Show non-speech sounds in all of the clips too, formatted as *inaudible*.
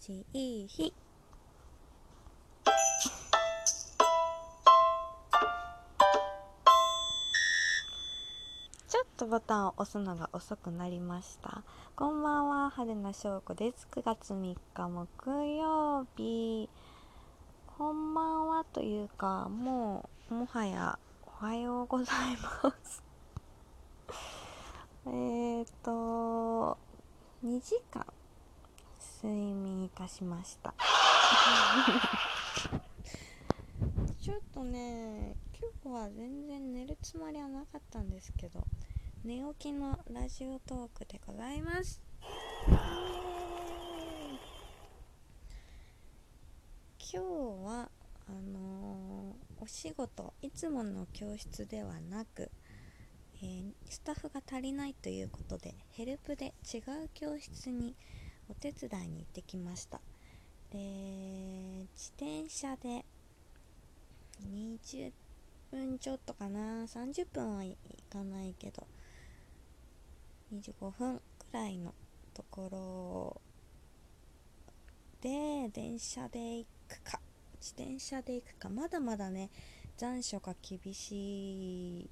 日いい日ちょっとボタンを押すのが遅くなりましたこんばんは春名翔子です9月3日木曜日こんばんはというかもうもはやおはようございますえっと2時間睡眠いたしました。ちょっとね今日は全然寝るつもりはなかったんですけど寝起きのラジオトークでございます。今日はあのー、お仕事いつもの教室ではなく、えー、スタッフが足りないということでヘルプで違う教室にお手伝いに行ってきました。で自転車で20分ちょっとかな。30分はいかないけど25分くらいのところで電車で行くか。自転車で行くか。まだまだね残暑が厳し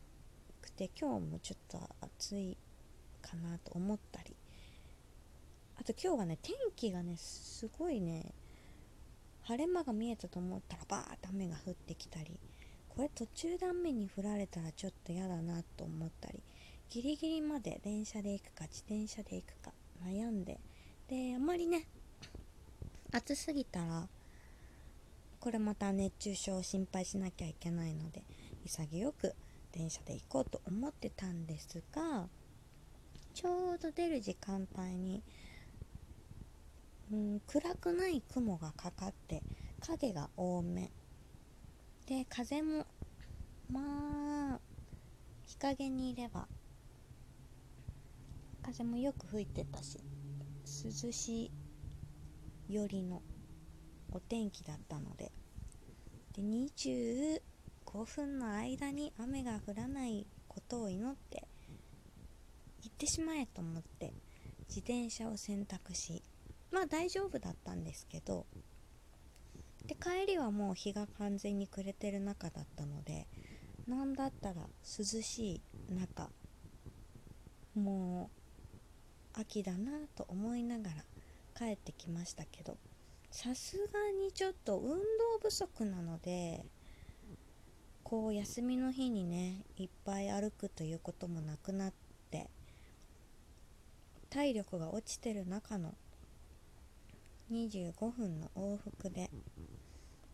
くて今日もちょっと暑いかなと思ったりと今日はね天気がねすごいね晴れ間が見えたと思ったらバーッと雨が降ってきたりこれ途中で雨に降られたらちょっと嫌だなと思ったりギリギリまで電車で行くか自転車で行くか悩んでであまりね暑すぎたらこれまた熱中症を心配しなきゃいけないので潔く電車で行こうと思ってたんですがちょうど出る時間帯にうん暗くない雲がかかって影が多め。で風もまあ日陰にいれば風もよく吹いてたし涼しい寄りのお天気だったので。で25分の間に雨が降らないことを祈って行ってしまえと思って自転車を選択しまあ大丈夫だったんですけどで帰りはもう日が完全に暮れてる中だったので何だったら涼しい中もう秋だなと思いながら帰ってきましたけどさすがにちょっと運動不足なのでこう休みの日にねいっぱい歩くということもなくなって体力が落ちてる中の25分の往復で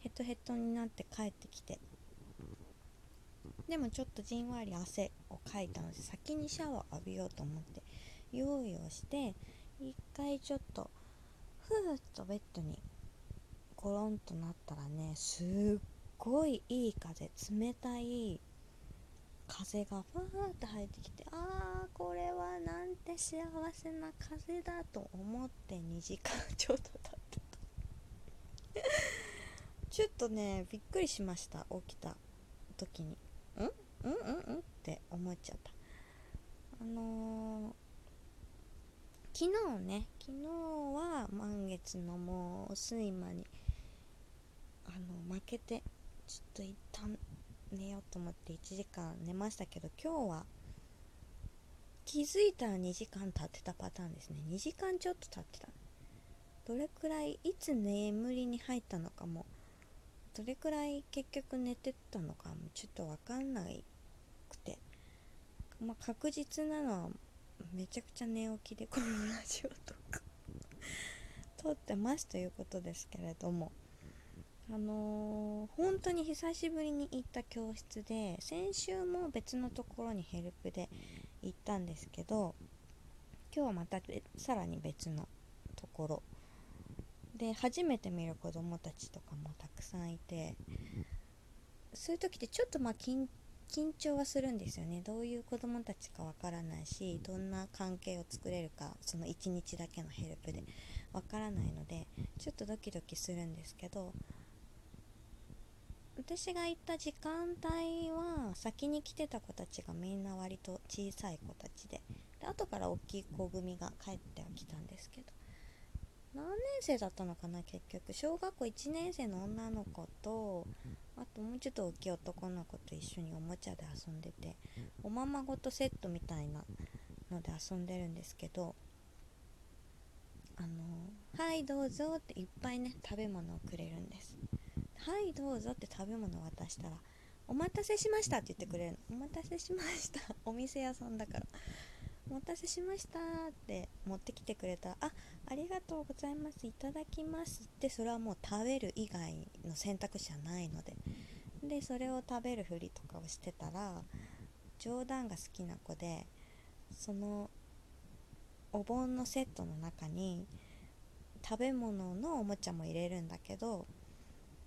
ヘトヘトになって帰ってきて。でもちょっとじんわり汗をかいたので先にシャワー浴びようと思って用意をして一回ちょっとふーっとベッドにコロンとなったらねすっごいいい風冷たい風がふーっと入ってきてあーこれはなんて幸せな風だ。と思って2時間ちょっと経ってたちょっとねびっくりしました。起きた時に。んうん？うん？うん？って思っちゃった。あのー昨日ね昨日は満月のもう睡魔にあの負けてちょっと一旦寝ようと思って1時間寝ましたけど今日は気づいたら2時間経ってたパターンですね。2時間ちょっと経ってた。どれくらいいつ眠りに入ったのかも。どれくらい結局寝てたのかもちょっと分かんないくて。まあ確実なのはめちゃくちゃ寝起きでこのラジオとか。撮ってますということですけれども。あのー、本当に久しぶりに行った教室で先週も別のところにヘルプで行ったんですけど今日はまたさらに別のところ。で初めて見る子どもたちとかもたくさんいてそういう時ってちょっとまあ緊緊張はするんですよね。どういう子供たちかわからないしどんな関係を作れるかその1日だけのヘルプでわからないのでちょっとドキドキするんですけど私が行った時間帯は先に来てた子たちがみんな割と小さい子たちでで後から大きい子組が帰ってはきたんですけど何年生だったのかな結局。小学校1年生の女の子とあともうちょっと大きい男の子と一緒におもちゃで遊んでておままごとセットみたいなので遊んでるんですけどあの「はいどうぞ」っていっぱいね食べ物をくれるんです「はいどうぞ」って食べ物渡したら「お待たせしました」って言ってくれるの「お待たせしました」*laughs* お店屋さんだから「お待たせしました」って持ってきてくれたら「あありがとうございます。いただきます」ってそれはもう食べる以外の選択肢はないので。でそれを食べるふりとかをしてたら冗談が好きな子でそのお盆のセットの中に食べ物のおもちゃも入れるんだけど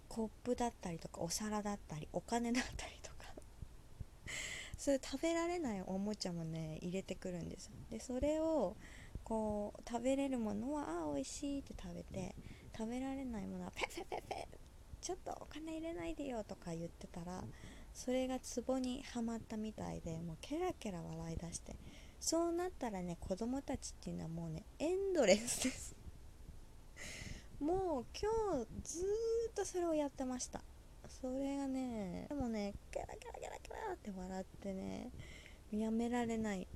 コップだったりとかお皿だったりお金だったりとか。*laughs* そういう食べられないおもちゃもね入れてくるんですでそれをこう食べれるものはあ美味しいって食べて食べられないものはペペペペちょっとお金入れないでよとか言ってたらそれがツボにはまったみたいでもうケラケラ笑い出して。そうなったらね子供たちっていうのはもうねエンドレスです。もう今日ずっとそれをやってました。それがねでもねケラケラケラケラって笑ってねやめられない。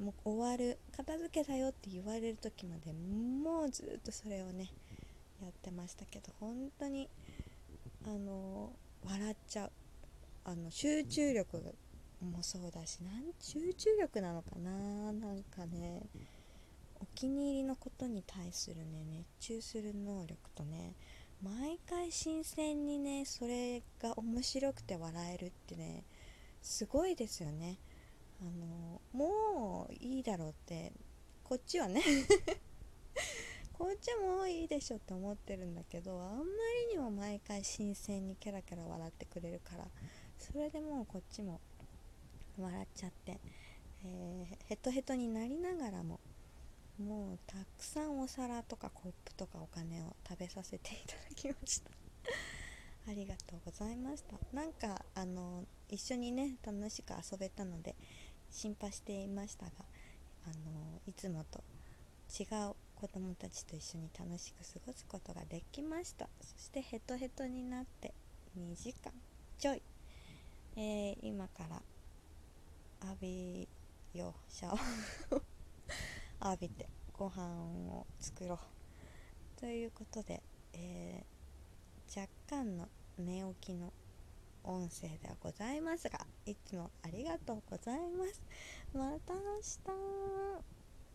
もう終わる。片付けだよって言われる時までもうずっとそれをねやってましたけど本当にあの笑っちゃう。あの集中力もそうだしなん集中力なのかななんかね。お気に入りのことに対するね熱中する能力とね毎回新鮮にねそれが面白くて笑えるってねすごいですよね。あのもういいだろうってこっちはね *laughs* こっちはもういいでしょって思ってるんだけどあんまりにも毎回新鮮にキャラキャラ笑ってくれるからそれでもうこっちも笑っちゃって、えー、ヘトヘトになりながらももうたくさんお皿とかコップとかお金を食べさせていただきました。ありがとうございました。*laughs* なんかあの一緒にね楽しく遊べたので心配していましたがあのいつもと違う子供たちと一緒に楽しく過ごすことができました。そしてヘトヘトになって2時間ちょい、えー、今から浴びよう。シャワー浴びてご飯を作ろう。ということで、えー、若干の寝起きの音声ではございますがいつもありがとうございます。また明日。